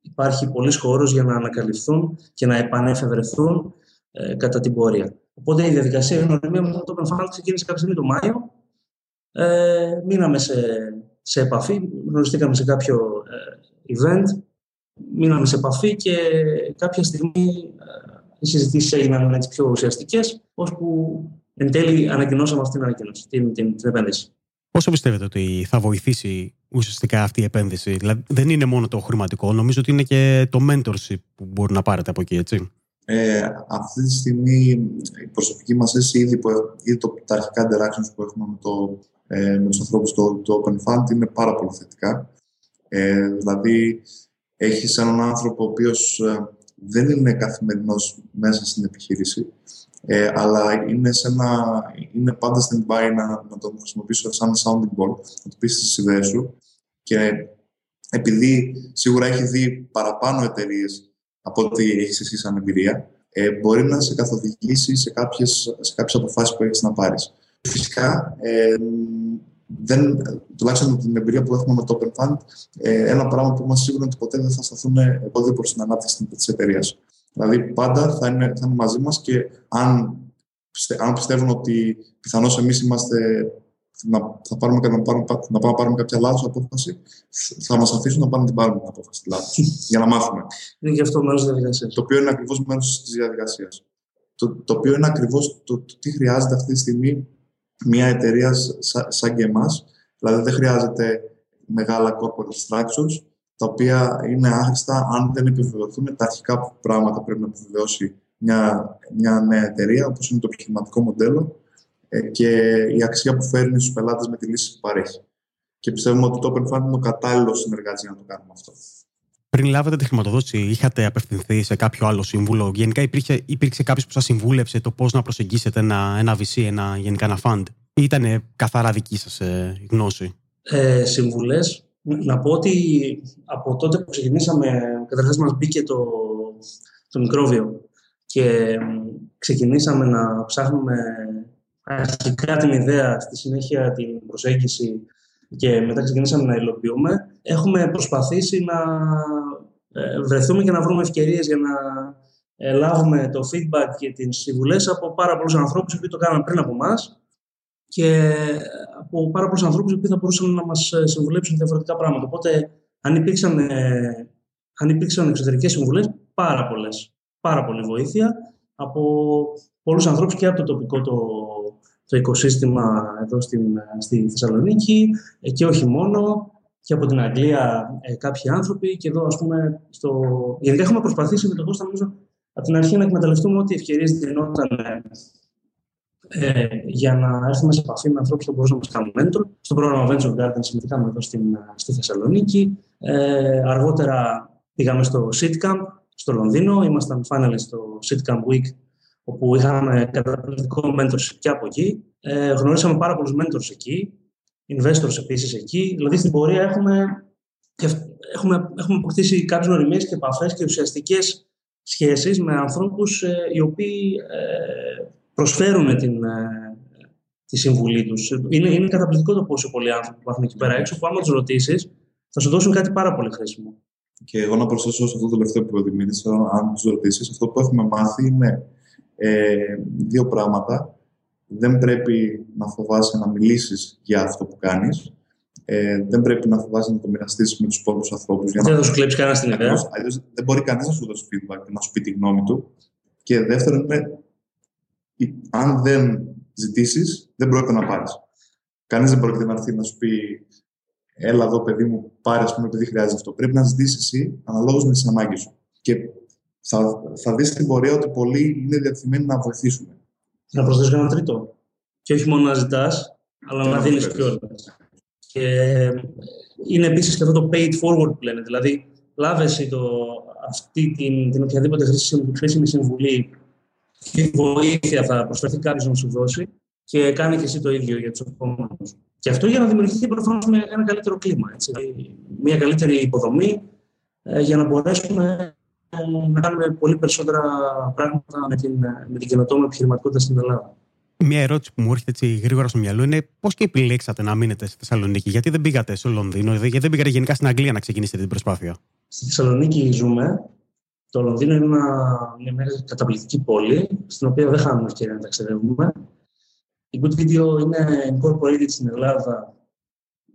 υπάρχει πολλής χώρος για να ανακαλυφθούν και να επανεφευρεθούν ε, κατά την πορεία. Οπότε η διαδικασία γνωριμία με το Open Fund ξεκίνησε κάποια στιγμή το Μάιο. Ε, μείναμε σε, σε επαφή, γνωριστήκαμε σε κάποιο ε, event, μείναμε σε επαφή και κάποια στιγμή ε, οι συζητήσεις έγιναν έτσι πιο ουσιαστικές, ώσπου εν τέλει ανακοινώσαμε αυτή την ανακοίνωση, την, την, την επένδυση.
Πόσο πιστεύετε ότι θα βοηθήσει ουσιαστικά αυτή η επένδυση, Δηλαδή δεν είναι μόνο το χρηματικό, νομίζω ότι είναι και το mentorship που μπορεί να πάρετε από εκεί, έτσι.
Ε, αυτή τη στιγμή η προσωπική μας αίσθηση ήδη, που, ήδη το, τα αρχικά interactions που έχουμε με, το, ε, με τους ανθρώπους του το Open Fund είναι πάρα πολύ θετικά. Ε, δηλαδή, έχει έναν άνθρωπο ο οποίος ε, δεν είναι καθημερινός μέσα στην επιχείρηση, ε, αλλά είναι, σε ένα, είναι πάντα στην by να, να τον χρησιμοποιήσω σαν sounding board, να του πεις τις ιδέες σου και επειδή σίγουρα έχει δει παραπάνω εταιρείες από ό,τι έχεις εσύ σαν εμπειρία, ε, μπορεί να σε καθοδηγήσει σε κάποιες, σε κάποιες αποφάσεις που έχεις να πάρεις. Φυσικά, ε, δεν, τουλάχιστον με την εμπειρία που έχουμε με το Open Fund, ε, ένα πράγμα που είμαστε σίγουροι ότι ποτέ δεν θα σταθούν εμπόδιο στην ανάπτυξη της εταιρείας. Δηλαδή, πάντα θα είναι, θα είναι μαζί μας και αν, αν πιστεύουν ότι πιθανώς εμείς είμαστε να, θα πάρουμε, να, πάρουμε, να πάμε να πάρουμε κάποια λάθος απόφαση, θα μας αφήσουν να πάμε να την πάρουμε την απόφαση λάθο. για να μάθουμε.
Είναι και αυτό μέρος της διαδικασίας.
Το οποίο είναι ακριβώς μέρος της διαδικασίας. Το, το οποίο είναι ακριβώς το, το, τι χρειάζεται αυτή τη στιγμή μια εταιρεία σαν και εμάς, δηλαδή δεν χρειάζεται μεγάλα corporate structures, τα οποία είναι άχρηστα αν δεν επιβεβαιωθούν τα αρχικά πράγματα που πρέπει να επιβεβαιώσει μια, μια νέα εταιρεία, όπως είναι το επιχειρηματικό μοντέλο ε, και η αξία που φέρνει στους πελάτες με τη λύση που παρέχει. Και πιστεύουμε ότι το Open Fund είναι ο κατάλληλος συνεργάτη για να το κάνουμε αυτό.
Πριν λάβετε τη χρηματοδότηση, είχατε απευθυνθεί σε κάποιο άλλο σύμβουλο; Γενικά υπήρχε, υπήρξε κάποιος που σας συμβούλεψε το πώς να προσεγγίσετε ένα, ένα VC, ένα, γενικά ένα fund; Ή ήταν καθαρά δική σας ε, γνώση;
Ε, Συμβουλές. Να πω ότι από τότε που ξεκινήσαμε, καταρχάς μας μπήκε το, το μικρόβιο και ξεκινήσαμε να ψάχνουμε αρχικά την ιδέα, στη συνέχεια την προσέγγιση και μετά ξεκινήσαμε να υλοποιούμε, έχουμε προσπαθήσει να ε, βρεθούμε και να βρούμε ευκαιρίες για να ε, λάβουμε το feedback και τις συμβουλές από πάρα πολλούς ανθρώπους που το κάναμε πριν από εμά και από πάρα πολλούς ανθρώπους που θα μπορούσαν να μας ε, συμβουλέψουν διαφορετικά πράγματα. Οπότε, αν υπήρξαν, αν υπήρξαν εξωτερικές συμβουλές, πάρα πολλές, πάρα πολύ βοήθεια από πολλούς ανθρώπους και από το τοπικό το το οικοσύστημα εδώ στην, στη Θεσσαλονίκη ε, και όχι μόνο, και από την Αγγλία ε, κάποιοι άνθρωποι και εδώ ας πούμε στο... Γενικά έχουμε προσπαθήσει με τον Κώστα νομίζω από την αρχή να εκμεταλλευτούμε ό,τι ευκαιρίες δινόταν ε, για να έρθουμε σε επαφή με ανθρώπους που μπορούσαν να μα κάνουν mentor. Στο πρόγραμμα Venture Garden συμμετείχαμε εδώ στην, στη Θεσσαλονίκη. Ε, αργότερα πήγαμε στο Sitcamp στο Λονδίνο. Ήμασταν finalist στο Sitcamp Week όπου είχαμε καταπληκτικό mentorship και από εκεί. Ε, γνωρίσαμε πάρα πολλούς mentors εκεί, investors επίσης εκεί. Δηλαδή στην πορεία έχουμε, έχουμε, έχουμε αποκτήσει κάποιες γνωριμίες και επαφές και ουσιαστικές σχέσεις με ανθρώπους ε, οι οποίοι ε, προσφέρουν την, ε, τη συμβουλή τους. Είναι, είναι καταπληκτικό το πόσο πολλοί άνθρωποι υπάρχουν εκεί πέρα έξω που άμα τους ρωτήσεις θα σου δώσουν κάτι πάρα πολύ χρήσιμο.
Και εγώ να προσθέσω σε αυτό το τελευταίο που δημιούργησα, αν τους ρωτήσεις, αυτό που έχουμε μάθει είναι ε, δύο πράγματα. Δεν πρέπει να φοβάσαι να μιλήσεις για αυτό που κάνεις. Ε, δεν πρέπει να φοβάσαι να το μοιραστείς με τους υπόλοιπους ανθρώπους.
Δεν θα σου κλέψει κανένας την ιδέα.
Αλλιώς δεν μπορεί κανεί να σου δώσει feedback και να σου πει τη γνώμη του. Και δεύτερον, είναι, αν δεν ζητήσεις, δεν πρόκειται να πάρεις. Κανείς δεν πρόκειται να έρθει να σου πει Έλα εδώ, παιδί μου, πάρε, ας πούμε, επειδή χρειάζεται αυτό. Πρέπει να ζητήσεις εσύ αναλόγως με τις ανάγκες σου. Και θα, θα δεις στην πορεία ότι πολλοί είναι διατεθειμένοι να βοηθήσουν.
Να προσθέσω ένα τρίτο. Και όχι μόνο να ζητάς, αλλά να δίνεις κιόλα. Και είναι επίσης και αυτό το paid forward που λένε. Δηλαδή, λάβε εσύ το, αυτή την, την οποιαδήποτε χρήσιμη συμβουλή και βοήθεια θα προσφερθεί κάποιος να σου δώσει και κάνει και εσύ το ίδιο για τους επόμενους. Και αυτό για να δημιουργηθεί προφανώς ένα καλύτερο κλίμα. Έτσι. Μια καλύτερη υποδομή ε, για να μπορέσουμε να κάνουμε πολύ περισσότερα πράγματα με την, με την καινοτόμη επιχειρηματικότητα στην Ελλάδα.
Μια ερώτηση που μου έρχεται έτσι γρήγορα στο μυαλό είναι πώς και επιλέξατε να μείνετε στη Θεσσαλονίκη, Γιατί δεν πήγατε στο Λονδίνο, γιατί δεν πήγατε γενικά στην Αγγλία να ξεκινήσετε την προσπάθεια;
Στη Θεσσαλονίκη ζούμε. Το Λονδίνο είναι μια, μια καταπληκτική πόλη, στην οποία δεν χάνουμε ευκαιρία να ταξιδεύουμε. Η Good Video είναι incorporated στην Ελλάδα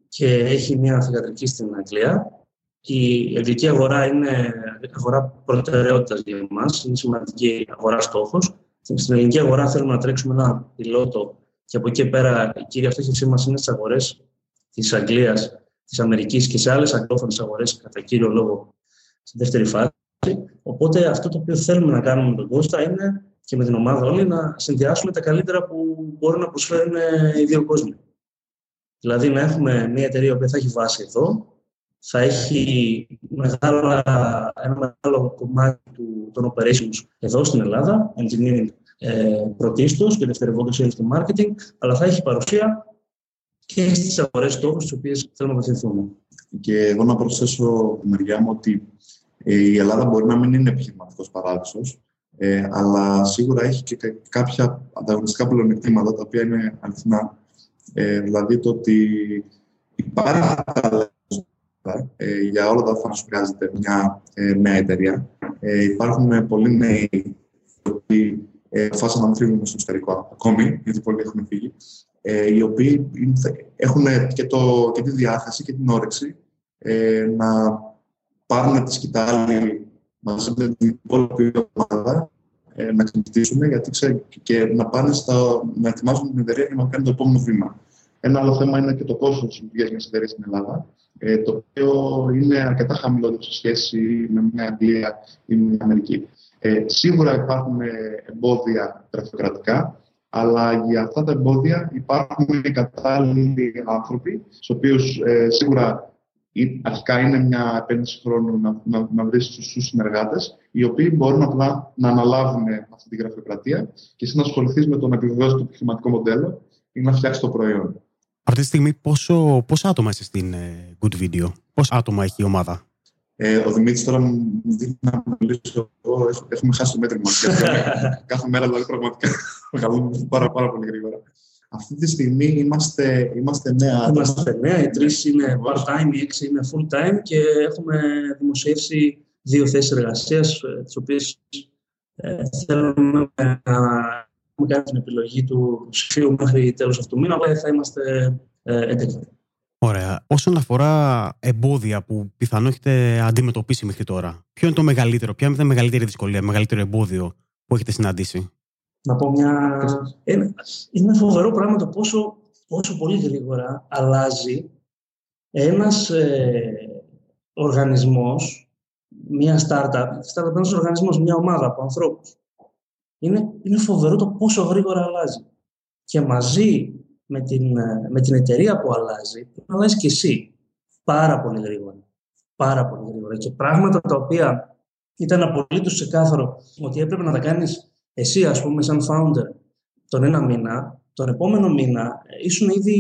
και έχει μια θηγατρική στην Αγγλία. Η αγγλική αγορά είναι αγορά προτεραιότητας για εμάς, είναι σημαντική αγορά στόχος. Στην ελληνική αγορά θέλουμε να τρέξουμε ένα πιλότο και από εκεί πέρα η κύρια στόχευσή μας είναι στις αγορές της Αγγλίας, της Αμερικής και σε άλλες αγγλόφωνες αγορές, κατά κύριο λόγο, στη δεύτερη φάση. Οπότε αυτό το οποίο θέλουμε να κάνουμε με τον Κώστα είναι και με την ομάδα όλη να συνδυάσουμε τα καλύτερα που μπορούν να προσφέρουν οι δύο κόσμοι. Δηλαδή να έχουμε μια εταιρεία που θα έχει βάση εδώ, θα έχει μεγάλα, ένα μεγάλο κομμάτι του, των operations εδώ στην Ελλάδα, engineering ε, πρωτίστως και δευτερευόντως sales και marketing, αλλά θα έχει παρουσία και στις αγορές στόχους στις οποίες θέλουμε να βοηθηθούμε.
Και εγώ να προσθέσω τη μεριά μου ότι ε, η Ελλάδα μπορεί να μην είναι επιχειρηματικός παράδεισος, ε, αλλά σίγουρα έχει και κάποια ανταγωνιστικά πλεονεκτήματα τα οποία είναι αληθινά. Ε, δηλαδή το ότι υπάρχει ε, για όλα τα όφανα σου χρειάζεται μια ε, νέα εταιρεία. Ε, υπάρχουν πολλοί νέοι οι οποίοι ε, φάσαν να φύγουν στο εξωτερικό ακόμη, γιατί πολλοί έχουν φύγει, ε, οι οποίοι έχουν και, το, και τη διάθεση και την όρεξη ε, να πάρουν τη σκητάλη μαζί με την υπόλοιπη ομάδα ε, να ξεμπιστήσουν γιατί ξέρει, και να πάνε στα, να ετοιμάζουν την εταιρεία για να κάνει το επόμενο βήμα. Ένα άλλο θέμα είναι και το κόστος της λειτουργίας μιας εταιρείας στην Ελλάδα, ε, το οποίο είναι αρκετά χαμηλότερο σε σχέση με μια Αγγλία ή μια Αμερική. Ε, σίγουρα υπάρχουν εμπόδια γραφειοκρατικά, αλλά για αυτά τα εμπόδια υπάρχουν οι κατάλληλοι άνθρωποι, στους οποίους ε, σίγουρα αρχικά είναι μια επένδυση χρόνου να, να, να βρεις τους συνεργάτες, οι οποίοι μπορούν απλά να αναλάβουν αυτή τη γραφειοκρατία και εσύ να ασχοληθείς με το να επιβεβαιώσει το επιχειρηματικό μοντέλο ή να φτιάξεις το προϊόν.
Αυτή τη στιγμή, πόσο, πόσα άτομα είσαι στην ε, Good Video, πόσα άτομα έχει η ομάδα;
Ε, ο Δημήτρης τώρα μου δίνει να μιλήσω. Έχουμε χάσει το μέτρημα. Κάθε μέρα δηλαδή πραγματικά μεγαλώνουμε πάρα, πάρα πολύ γρήγορα. Αυτή τη στιγμή είμαστε, είμαστε νέα άτομα.
Είμαστε νέα, οι τρεις είναι part-time, οι έξι είναι full-time και έχουμε δημοσιεύσει δύο θέσεις εργασίας, ε, τις οποίες ε, θέλουμε να έχουμε κάνει την επιλογή του ψηφίου μέχρι τέλος αυτού του μήνα, αλλά θα είμαστε ε,
Ωραία. Όσον αφορά εμπόδια που πιθανόν έχετε αντιμετωπίσει μέχρι τώρα, ποιο είναι το μεγαλύτερο, ποια είναι η μεγαλύτερη δυσκολία, μεγαλύτερο εμπόδιο που έχετε συναντήσει;
Να πω μια. Είναι, είναι φοβερό πράγμα το πόσο, πόσο πολύ γρήγορα αλλάζει ένας ε, οργανισμός, μια startup, startup ένας οργανισμός, μια ομάδα από ανθρώπους. Είναι, είναι φοβερό το πόσο γρήγορα αλλάζει. Και μαζί με την, ε, με την εταιρεία που αλλάζει, αλλάζει και εσύ πάρα πολύ γρήγορα. Πάρα πολύ γρήγορα. Και πράγματα τα οποία ήταν απολύτως ξεκάθαρο ότι έπρεπε να τα κάνεις εσύ, ας πούμε, σαν founder, τον ένα μήνα, τον επόμενο μήνα ήσουν ήδη,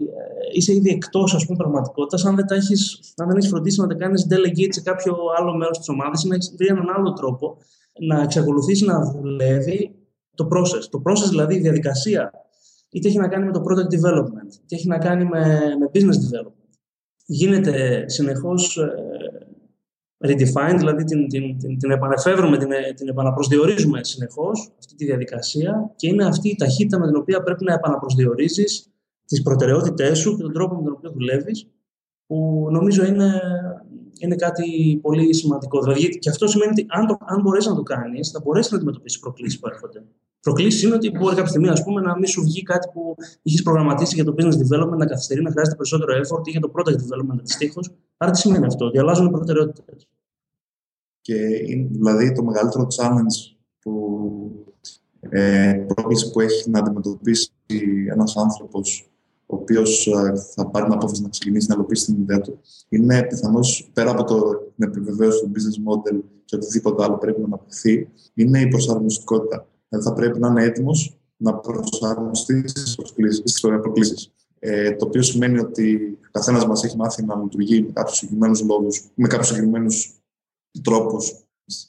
ε, είσαι ήδη εκτός ας πούμε, πραγματικότητας αν δεν, έχεις, αν δεν έχεις φροντίσει να τα κάνεις delegate σε κάποιο άλλο μέρος της ομάδας ή να έχεις βρει έναν άλλο τρόπο να εξακολουθήσει να δουλεύει το process. Το process δηλαδή η διαδικασία είτε έχει να κάνει με το product development, είτε έχει να κάνει με, με business development. Γίνεται συνεχώς ε, redefined, δηλαδή την, την, την, την επανεφεύρουμε, την, την επαναπροσδιορίζουμε συνεχώς αυτή τη διαδικασία και είναι αυτή η ταχύτητα με την οποία πρέπει να επαναπροσδιορίζεις τις προτεραιότητές σου και τον τρόπο με τον οποίο δουλεύεις που νομίζω είναι, είναι κάτι πολύ σημαντικό. Δηλαδή, και αυτό σημαίνει ότι αν, το, αν μπορέσεις να το κάνεις, θα μπορέσεις να αντιμετωπίσεις προκλήσεις που έρχονται. Προκλήσεις είναι ότι μπορεί κάποια στιγμή ας πούμε, να μην σου βγει κάτι που είχες προγραμματίσει για το business development να καθυστερεί, να χρειάζεται περισσότερο effort ή για το product development αντιστοίχω. Άρα τι σημαίνει αυτό, ότι αλλάζουν οι προτεραιότητες.
Και δηλαδή το μεγαλύτερο challenge που ε, πρόκληση που έχει να αντιμετωπίσει ένας άνθρωπος ο οποίος ε, θα πάρει την απόφαση να ξεκινήσει να ελοπίσει την ιδέα του, είναι πιθανώς πέρα από το, την επιβεβαίωση του business model και οτιδήποτε άλλο πρέπει να αναπτυχθεί, είναι η προσαρμοστικότητα. Δηλαδή θα πρέπει να είναι έτοιμος να προσαρμοστεί στις προκλήσεις. Ε, το οποίο σημαίνει ότι ο καθένας μας έχει μάθει να λειτουργεί με κάποιους συγκεκριμένους λόγους, με κάποιους συγκεκριμένους τρόπους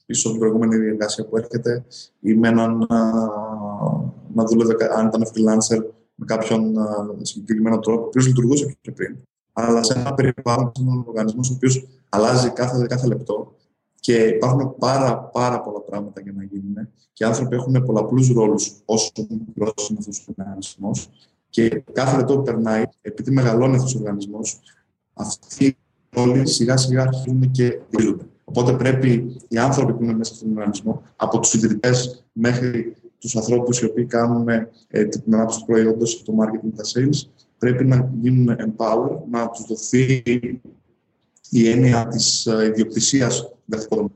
πίσω από την προηγούμενη διαδικασία που έρχεται ή με έναν να δουλεύει, αν ήταν freelancer, με κάποιον συγκεκριμένο τρόπο, ο οποίος λειτουργούσε πιο πριν. Αλλά σε ένα περιβάλλον, σε έναν οργανισμό, ο οποίος αλλάζει κάθε, κάθε λεπτό και υπάρχουν πάρα, πάρα πολλά πράγματα για να γίνουν και οι άνθρωποι έχουν πολλαπλούς ρόλους όσο μικρός είναι αυτός ο οργανισμός. Και κάθε λεπτό που περνάει, επειδή μεγαλώνει αυτός ο οργανισμός, αυτοί οι ρόλοι σιγά σιγά αρχίζουν και δίδονται. Οπότε πρέπει οι άνθρωποι που είναι μέσα στον οργανισμό, από τους ιδρυτέ μέχρι τους ανθρώπους οι οποίοι κάνουν ε, την ανάπτυξη του προϊόντος, το marketing, τα sales, πρέπει να γίνουν empower, να τους δοθεί η έννοια της ε, ιδιοκτησίας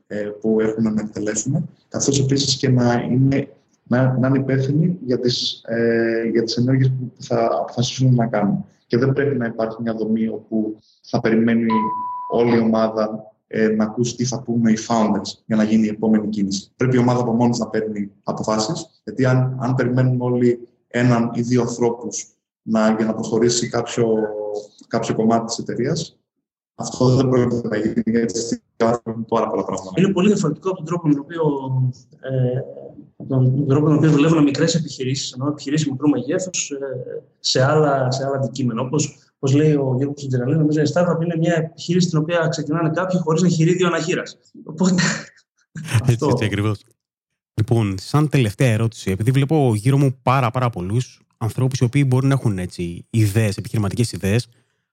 ε, που έχουν να εκτελέσουν, καθώς επίσης και να είναι, να, να είναι υπεύθυνοι για τις ε, για τις ενέργειες που θα αποφασίσουν να κάνουν. Και δεν πρέπει να υπάρχει μια δομή όπου θα περιμένει όλη η ομάδα ε, να ακούσει τι θα πούμε οι founders για να γίνει η επόμενη κίνηση. Πρέπει η ομάδα από μόνη να παίρνει αποφάσεις, γιατί αν, αν περιμένουν όλοι έναν ή δύο ανθρώπους για να προχωρήσει κάποιο, κάποιο κομμάτι της εταιρείας, αυτό δεν πρόκειται να γίνει, γιατί υπάρχουν πάρα πολλά πράγματα.
Είναι πολύ διαφορετικό από τον τρόπο με τον οποίο, ε, τον τρόπο με τον οποίο δουλεύουν μικρές επιχειρήσεις, ενώ επιχειρήσεις μικρού μεγέθους, ε, σε, άλλα, σε άλλα αντικείμενα. Όπως Όπω λέει ο Γιώργος Τζεραλή, νομίζω η startup είναι μια επιχείρηση στην οποία ξεκινάνε κάποιοι χωρίς εγχειρίδιο αναχείρας. Οπότε.
έτσι, έτσι ακριβώς. Λοιπόν, σαν τελευταία ερώτηση, επειδή βλέπω γύρω μου πάρα, πάρα πολλούς ανθρώπους οι οποίοι μπορεί να έχουν έτσι ιδέες, επιχειρηματικές ιδέες,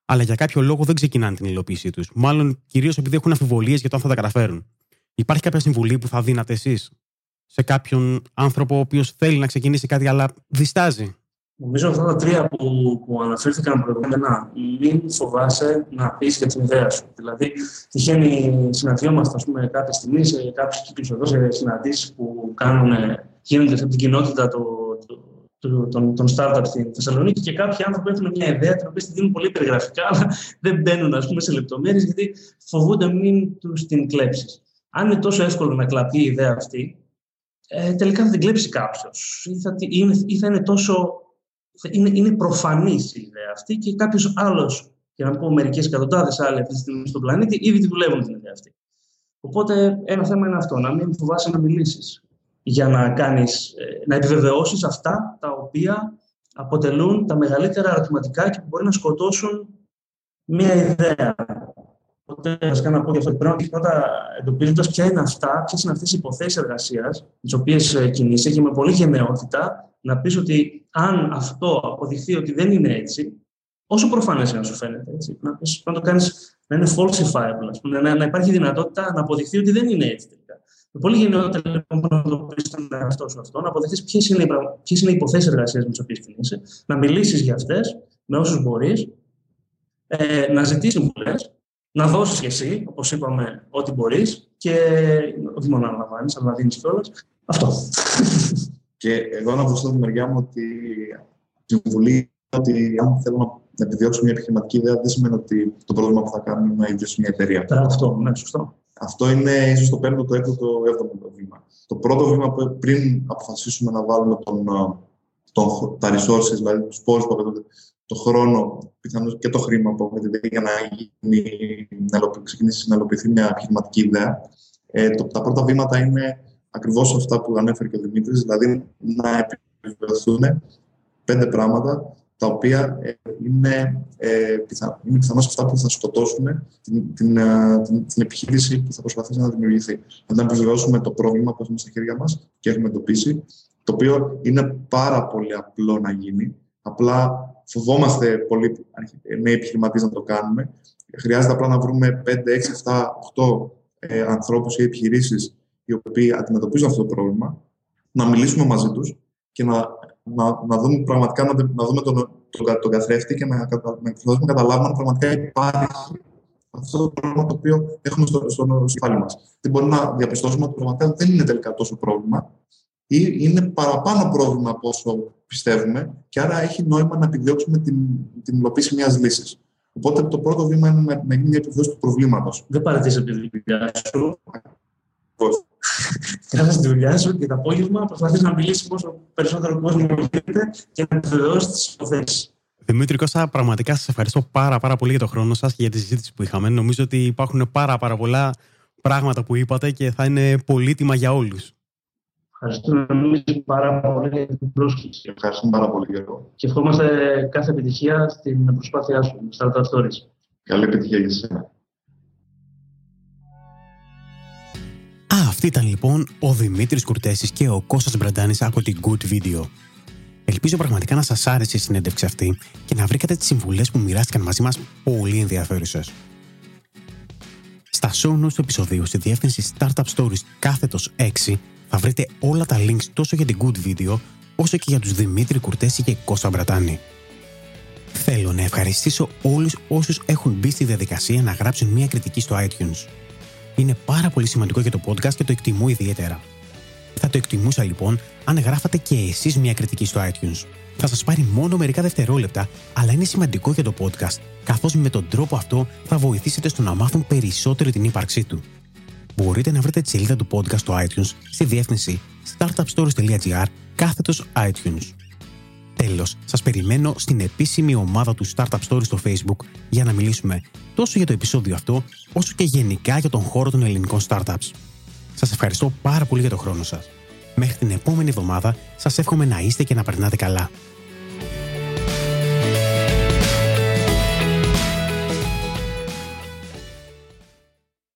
αλλά για κάποιο λόγο δεν ξεκινάνε την υλοποίησή τους. Μάλλον κυρίως επειδή έχουν αμφιβολίες για το αν θα τα καταφέρουν. Υπάρχει κάποια συμβουλή που θα δίνατε εσείς σε κάποιον άνθρωπο ο οποίος θέλει να ξεκινήσει κάτι, αλλά διστάζει;
Νομίζω αυτά τα τρία που, που αναφέρθηκαν προηγούμενα, μην φοβάσαι να πεις και την ιδέα σου. Δηλαδή, τυχαίνει, συναντιόμαστε, ας πούμε, κάποια στιγμή σε κάποιους κύκλους εδώ, σε συναντήσεις που κάνουν, γίνονται από την κοινότητα το, το, το, των, των startup στην Θεσσαλονίκη και κάποιοι άνθρωποι έχουν μια ιδέα την οποία τη δίνουν πολύ περιγραφικά, αλλά δεν μπαίνουν ας πούμε, σε λεπτομέρειες γιατί φοβούνται μην τους την κλέψεις. Αν είναι τόσο εύκολο να κλαπεί η ιδέα αυτή, ε, τελικά θα την κλέψει κάποιος ή, θα, ή θα είναι τόσο είναι, είναι προφανής η ιδέα αυτή και κάποιος άλλος, για να πω μερικές εκατοντάδες άλλοι αυτή τη στιγμή στον πλανήτη, ήδη τη δουλεύουν την ιδέα αυτή. Οπότε ένα θέμα είναι αυτό, να μην φοβάσαι να μιλήσεις για να, κάνεις, ε, να επιβεβαιώσεις αυτά τα οποία αποτελούν τα μεγαλύτερα ερωτηματικά και που μπορεί να σκοτώσουν μία ιδέα. Οπότε, βασικά να πω για αυτό ότι πρέπει να πρώτα εντοπίζοντας ποια είναι αυτά, ποιες είναι αυτές οι υποθέσεις εργασίας, τις οποίες ε, κινείσαι και με πολύ γενναιότητα να πεις ότι αν αυτό αποδειχθεί ότι δεν είναι έτσι, όσο προφανές είναι να σου φαίνεται, έτσι, να, πεις, να το κάνεις να είναι falsifiable, πούμε, να, να, υπάρχει δυνατότητα να αποδειχθεί ότι δεν είναι έτσι τελικά. Με πολύ γενναιότητα λοιπόν να το πεις στον εαυτό σου αυτό, να αποδειχθεί ποιες είναι, οι, ποιες είναι οι υποθέσεις εργασίας με τις οποίες κινείσαι, να μιλήσεις για αυτές με όσους μπορείς, ε, να ζητήσεις συμβουλές, να δώσεις κι εσύ, όπως είπαμε, ό,τι μπορείς και όχι μόνο να αναλαμβάνει, αλλά να δίνεις κιόλας. Αυτό.
Και εγώ να προσθέσω τη μεριά μου ότι η συμβουλή ότι αν θέλω να επιδιώξω μια επιχειρηματική ιδέα, δεν σημαίνει ότι το πρόβλημα που θα κάνω είναι να ιδρύσω μια εταιρεία.
Αυτό, ναι, σωστό.
Αυτό είναι ίσως το πέμπτο, το έκτο, το έβδομο βήμα. Το πρώτο βήμα που πριν αποφασίσουμε να βάλουμε τον, τον, τα resources, δηλαδή τους πόρους που απαιτούνται, το χρόνο, πιθανώς και το χρήμα που απαιτείται για να, γίνει, να ξεκινήσει να υλοποιηθεί μια επιχειρηματική ιδέα. Ε, το, τα πρώτα βήματα είναι ακριβώς αυτά που ανέφερε και ο Δημήτρης, δηλαδή να επιβεβαιωθούν πέντε πράγματα τα οποία ε, είναι, ε, πιθα, είναι πιθανώς αυτά που θα σκοτώσουν την, την, ε, την, την, επιχείρηση που θα προσπαθήσει να δημιουργηθεί. Να επιβεβαιώσουμε το πρόβλημα που έχουμε στα χέρια μας και έχουμε εντοπίσει, το οποίο είναι πάρα πολύ απλό να γίνει. Απλά φοβόμαστε πολύ νέοι επιχειρηματίες να το κάνουμε. Χρειάζεται απλά να βρούμε 5, 6, 7, 8 ε, ανθρώπους ή επιχειρήσεις οι οποίοι αντιμετωπίζουν αυτό το πρόβλημα, να μιλήσουμε μαζί τους και να, να, να δούμε πραγματικά να, να δούμε τον, τον, τον καθρέφτη και να, να, να καταλάβουμε αν πραγματικά υπάρχει αυτό το πρόβλημα το οποίο έχουμε στο, στο, στο μας. Δεν μπορούμε να διαπιστώσουμε ότι πραγματικά δεν είναι τελικά τόσο πρόβλημα ή είναι παραπάνω πρόβλημα από όσο πιστεύουμε και άρα έχει νόημα να επιδιώξουμε την, την υλοποίηση μιας λύσης. Οπότε το πρώτο βήμα είναι να, να γίνει μια επιβεβαίωση του προβλήματος.
Δεν παρατήσει τη δουλειά σου. Κάνει τη δουλειά σου και το απόγευμα προσπαθείς να μιλήσεις όσο περισσότερο κόσμο γίνεται και να επιβεβαιώσει τις υποθέσεις.
Δημήτρη Κώστα, πραγματικά σας ευχαριστώ πάρα, πάρα πολύ για τον χρόνο σας και για τη συζήτηση που είχαμε. Νομίζω ότι υπάρχουν πάρα, πάρα πολλά πράγματα που είπατε και θα είναι πολύτιμα για όλους.
Ευχαριστούμε εμείς πάρα πολύ για την πρόσκληση.
Ευχαριστούμε πάρα πολύ, Γιώργο.
Και ευχόμαστε κάθε επιτυχία στην προσπάθειά σου, Startup Stories.
Καλή επιτυχία για εσένα.
Α, αυτή ήταν λοιπόν ο Δημήτρης Κουρτέσης και ο Κώστας Μπραντάνης από την Good Video. Ελπίζω πραγματικά να σας άρεσε η συνέντευξη αυτή και να βρήκατε τις συμβουλές που μοιράστηκαν μαζί μας πολύ ενδιαφέρουσες. Στα show notes του επεισοδίου στη διεύθυνση Startup Stories κάθετος 6 θα βρείτε όλα τα links τόσο για την Good Video όσο και για τους Δημήτρη Κουρτέση και Κώστα Μπρατάνη. Θέλω να ευχαριστήσω όλους όσους έχουν μπει στη διαδικασία να γράψουν μια κριτική στο iTunes. Είναι πάρα πολύ σημαντικό για το podcast και το εκτιμώ ιδιαίτερα. Θα το εκτιμούσα λοιπόν αν γράφατε και εσείς μια κριτική στο iTunes. Θα σας πάρει μόνο μερικά δευτερόλεπτα, αλλά είναι σημαντικό για το podcast, καθώς με τον τρόπο αυτό θα βοηθήσετε στο να μάθουν περισσότερο την ύπαρξή του μπορείτε να βρείτε τη σελίδα του podcast στο iTunes στη διεύθυνση startupstories.gr κάθετος iTunes. Τέλος, σας περιμένω στην επίσημη ομάδα του Startup Stories στο Facebook για να μιλήσουμε τόσο για το επεισόδιο αυτό, όσο και γενικά για τον χώρο των ελληνικών startups. Σας ευχαριστώ πάρα πολύ για τον χρόνο σας. Μέχρι την επόμενη εβδομάδα σας εύχομαι να είστε και να περνάτε καλά.